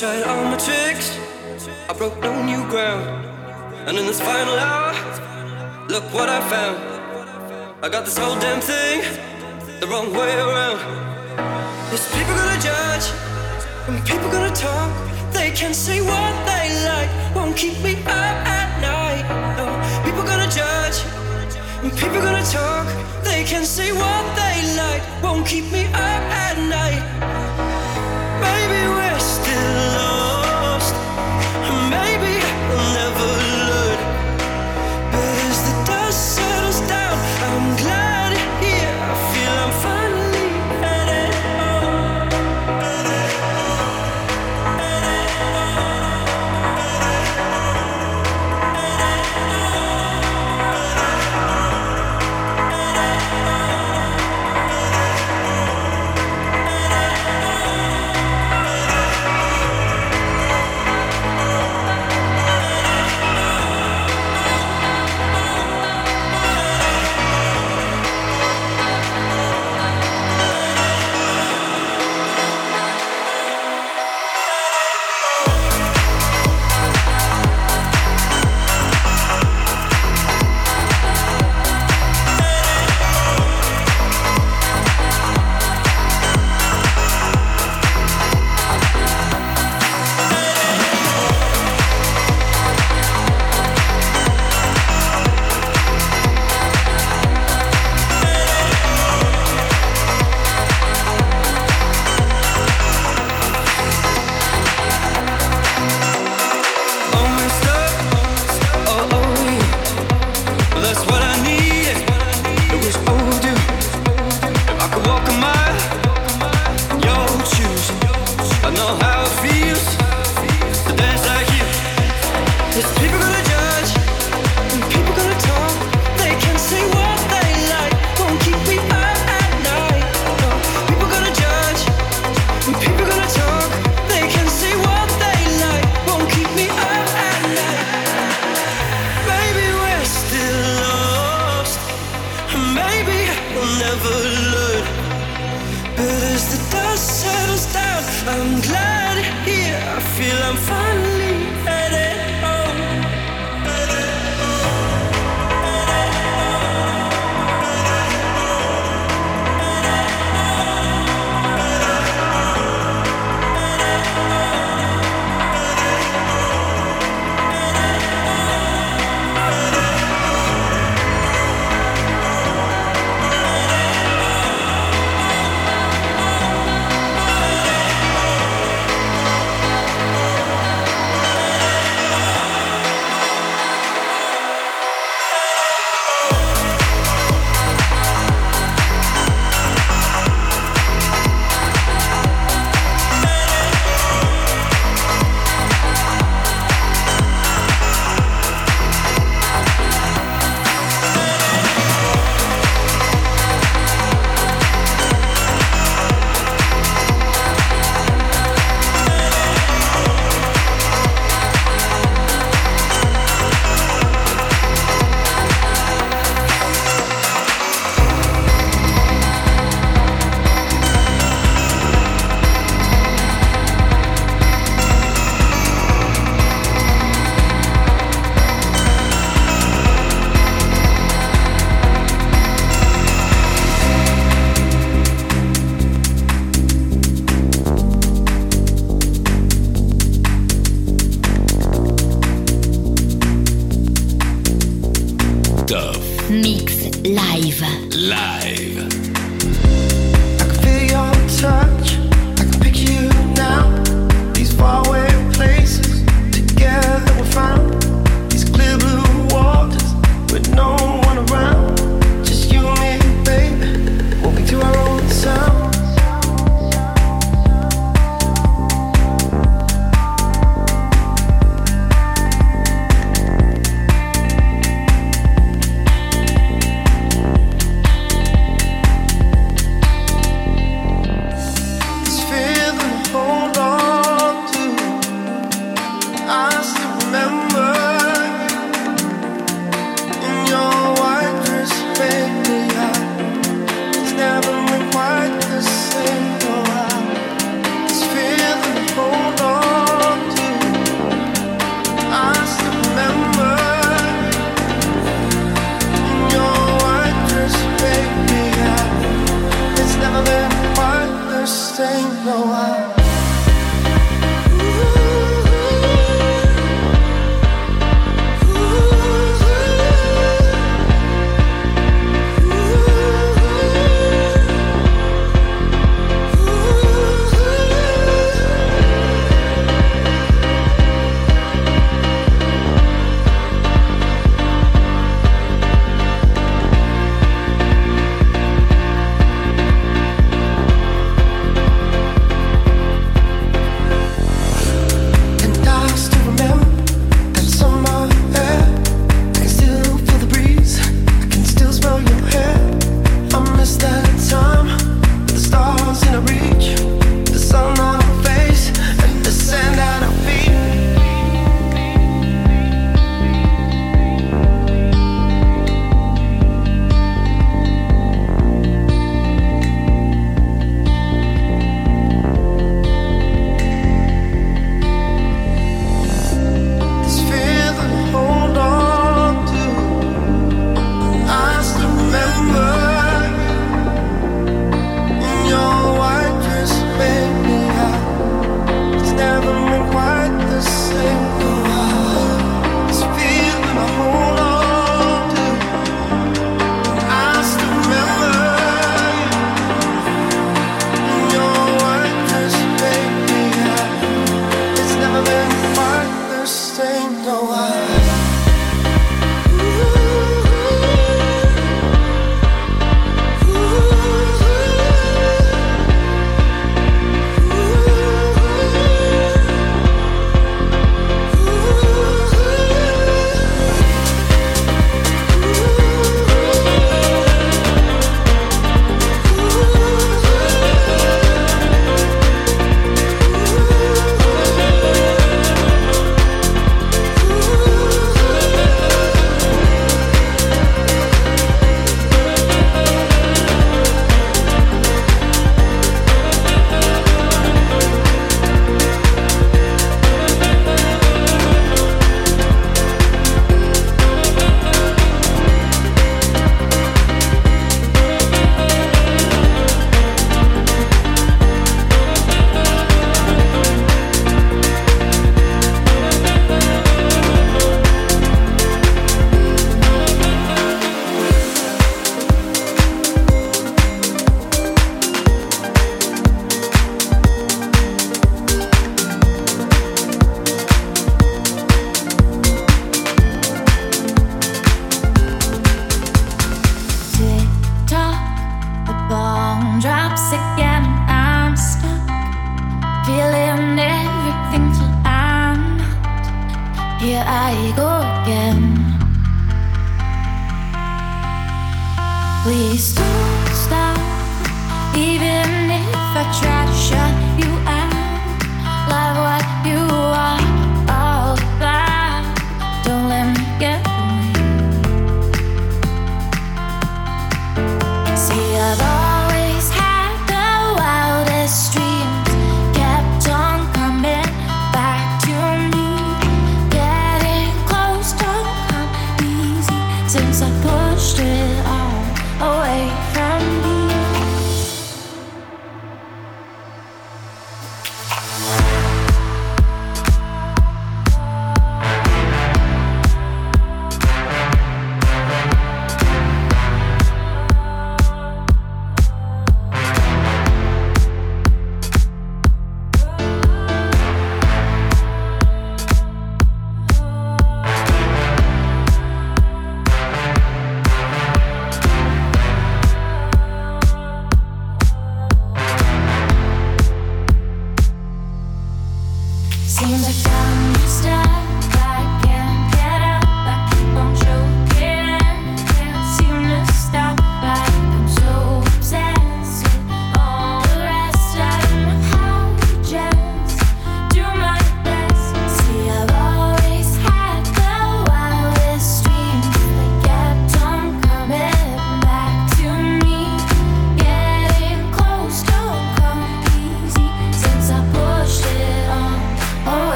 tried all my tricks, I broke no new ground. And in this final hour, look what I found. I got this whole damn thing the wrong way around. There's people gonna judge, and people gonna talk. They can say what they like, won't keep me up at night. No, people gonna judge, and people gonna talk. They can say what they like, won't keep me up at night.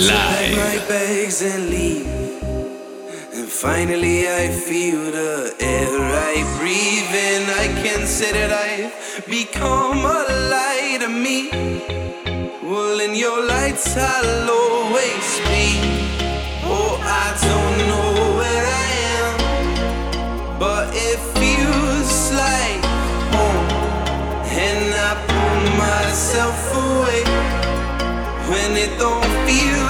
Live. my bags and leave. And finally, I feel the air I breathe, in. I can say that I've become a light of me. Well, in your lights, I'll always be. Oh, I don't know where I am, but it feels like home, and I pull myself away when it don't feel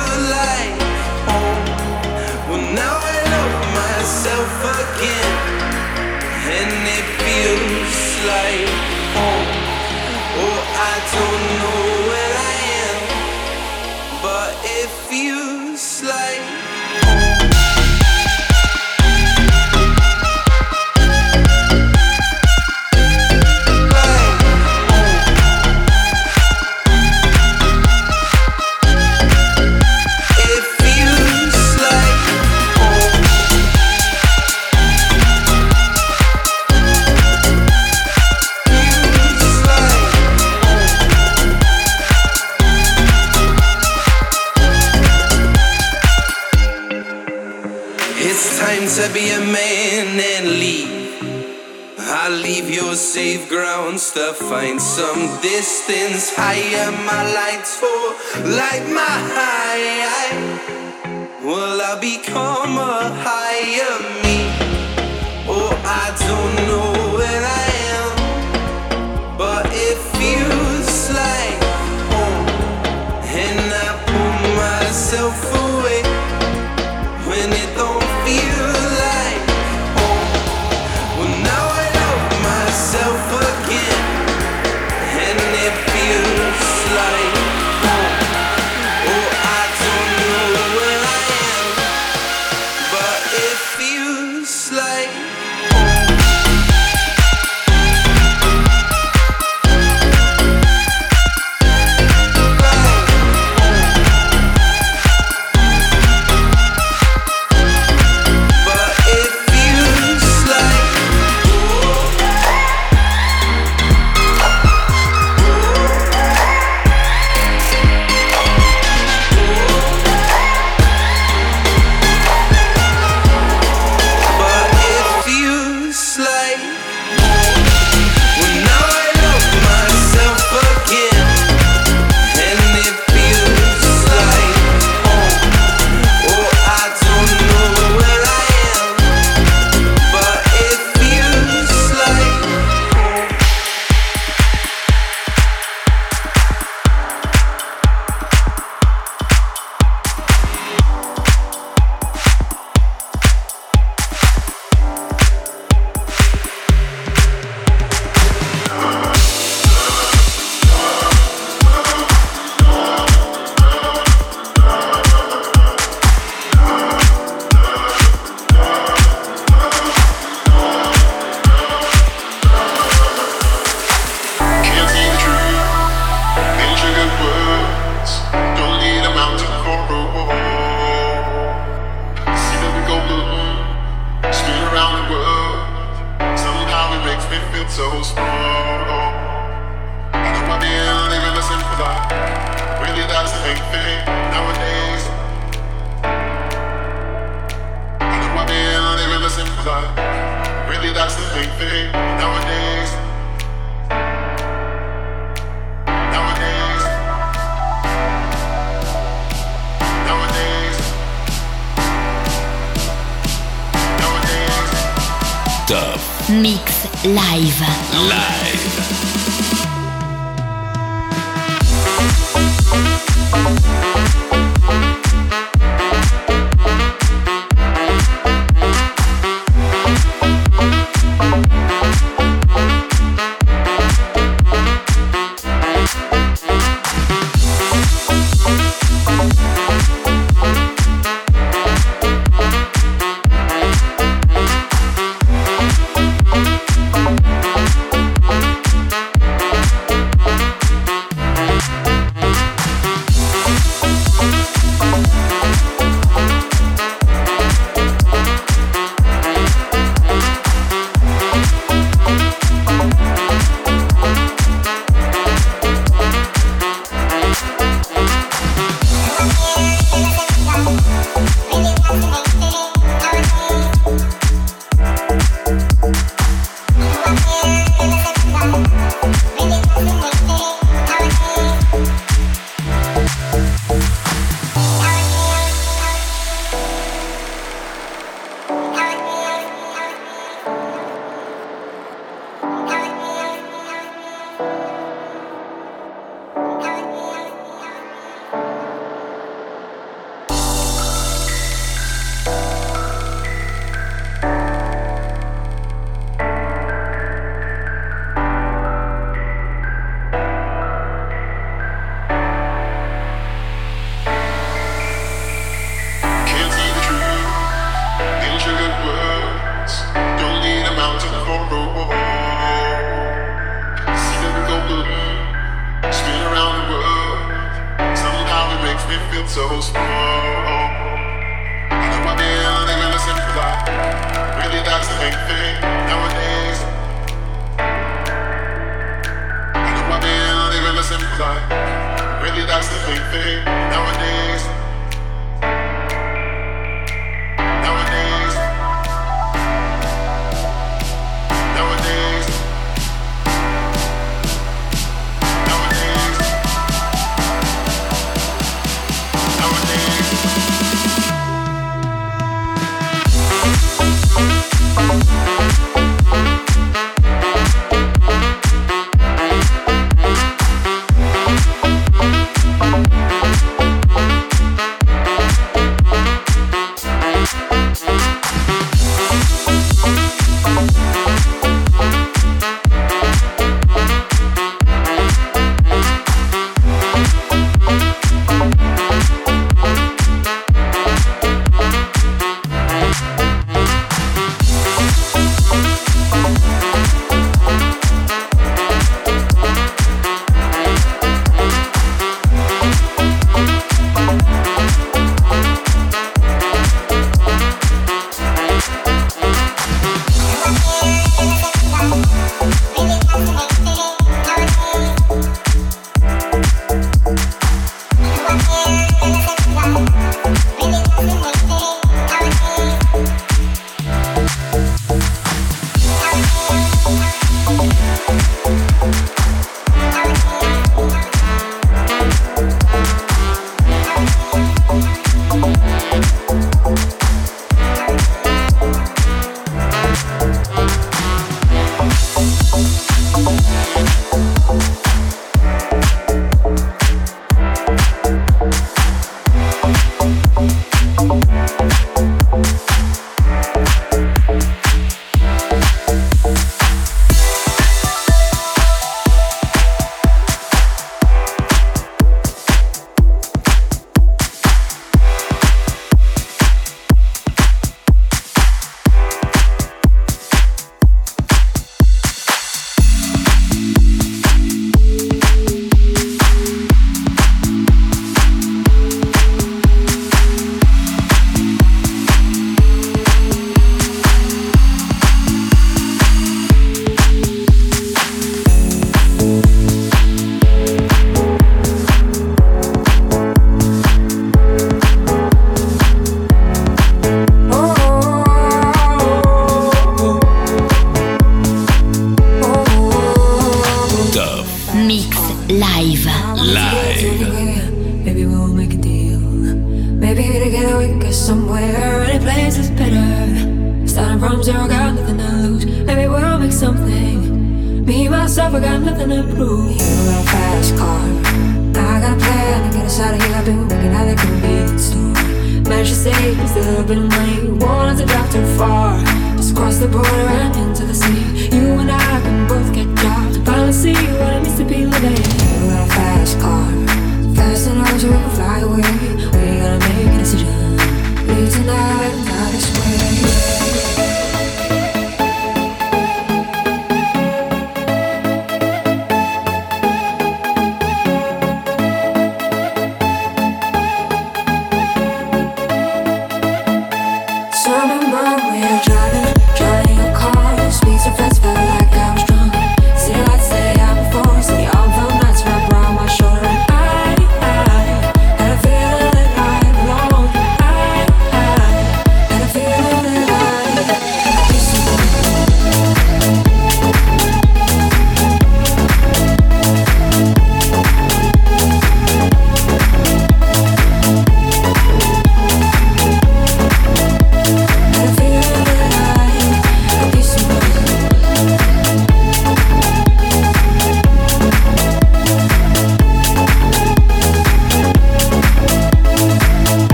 like home. Oh, oh, I don't know where I am, but if you grave ground to Find some distance higher. My lights for light my high. Will I become a higher man? Live. Live. so small.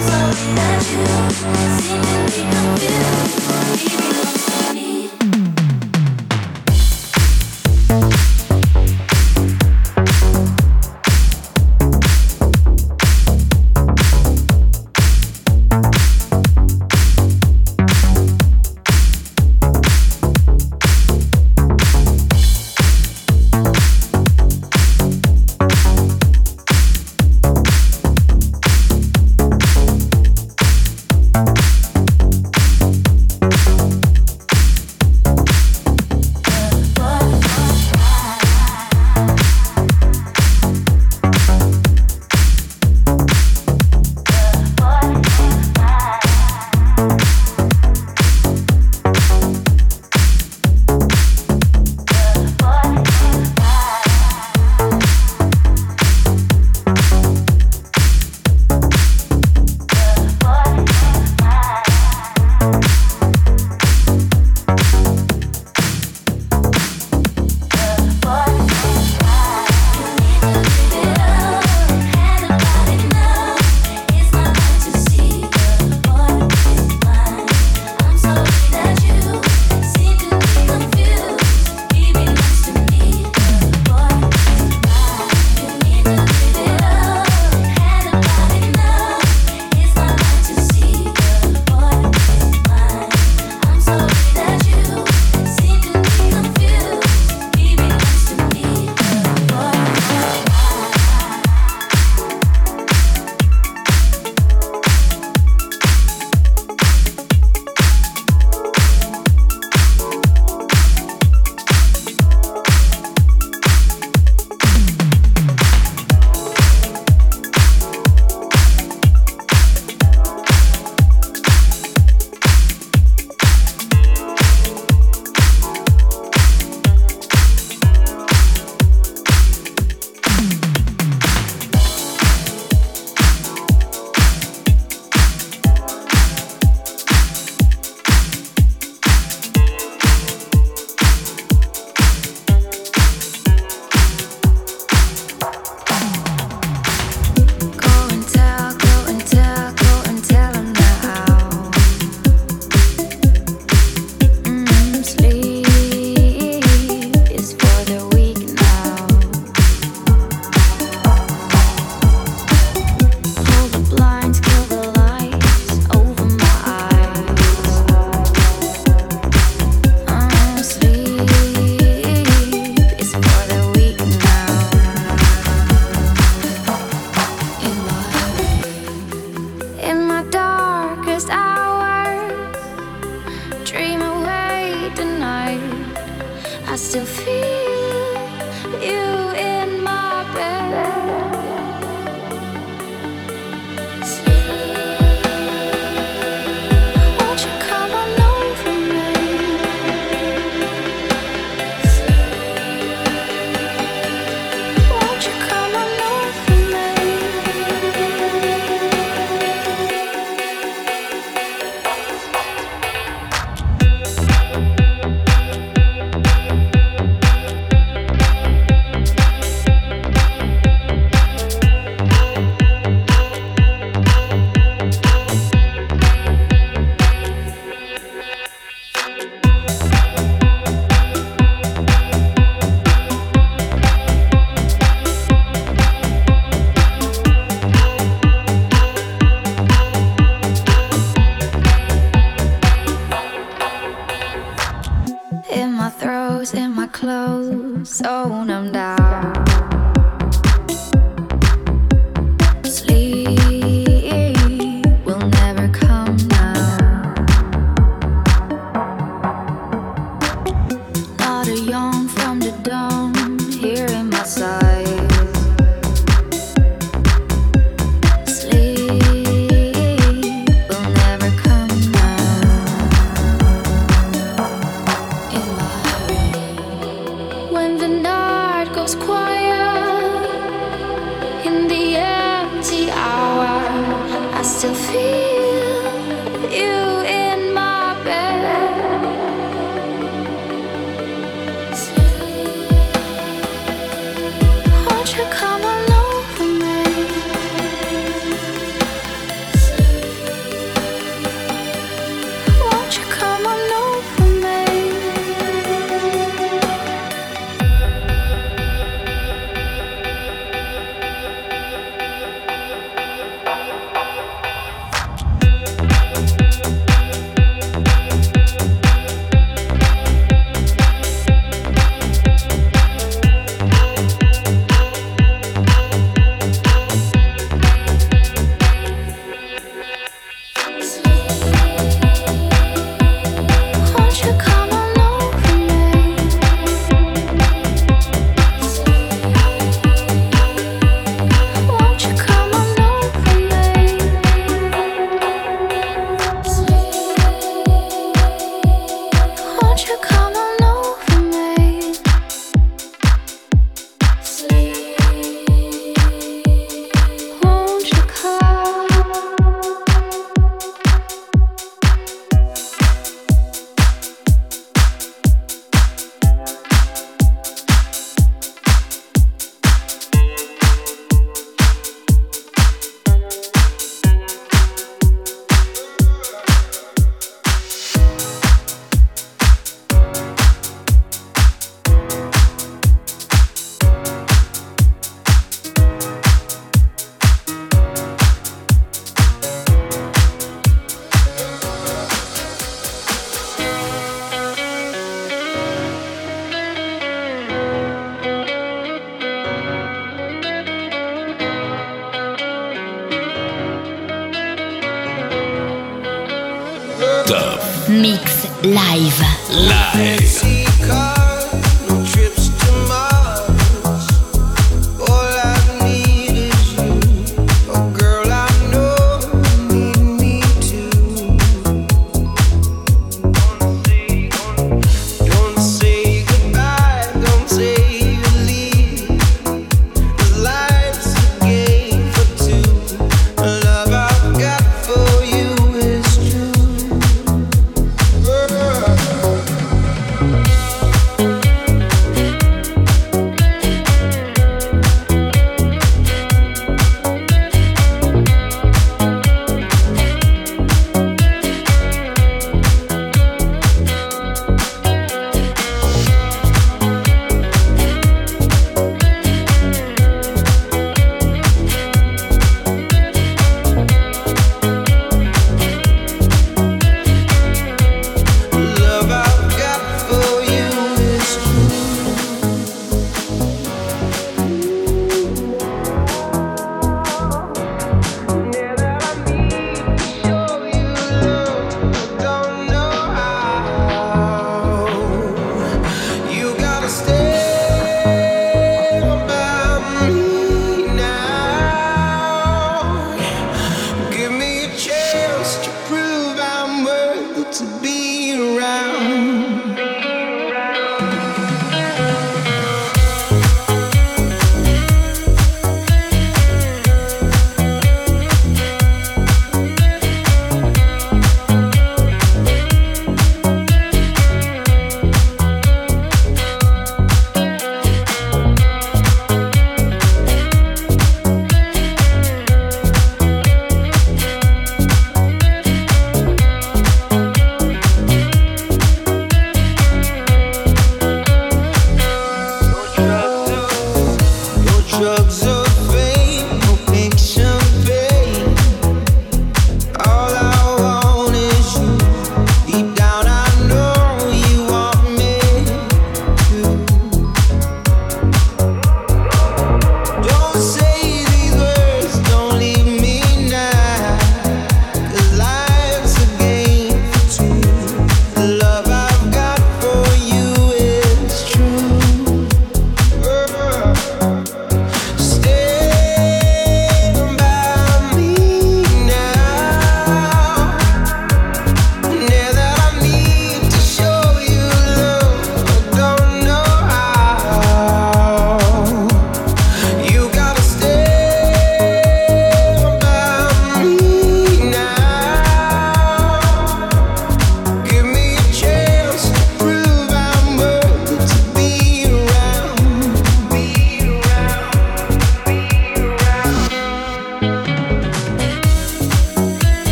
Slowly left you, seemingly you Leaving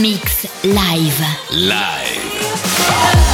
Mix Live. Live.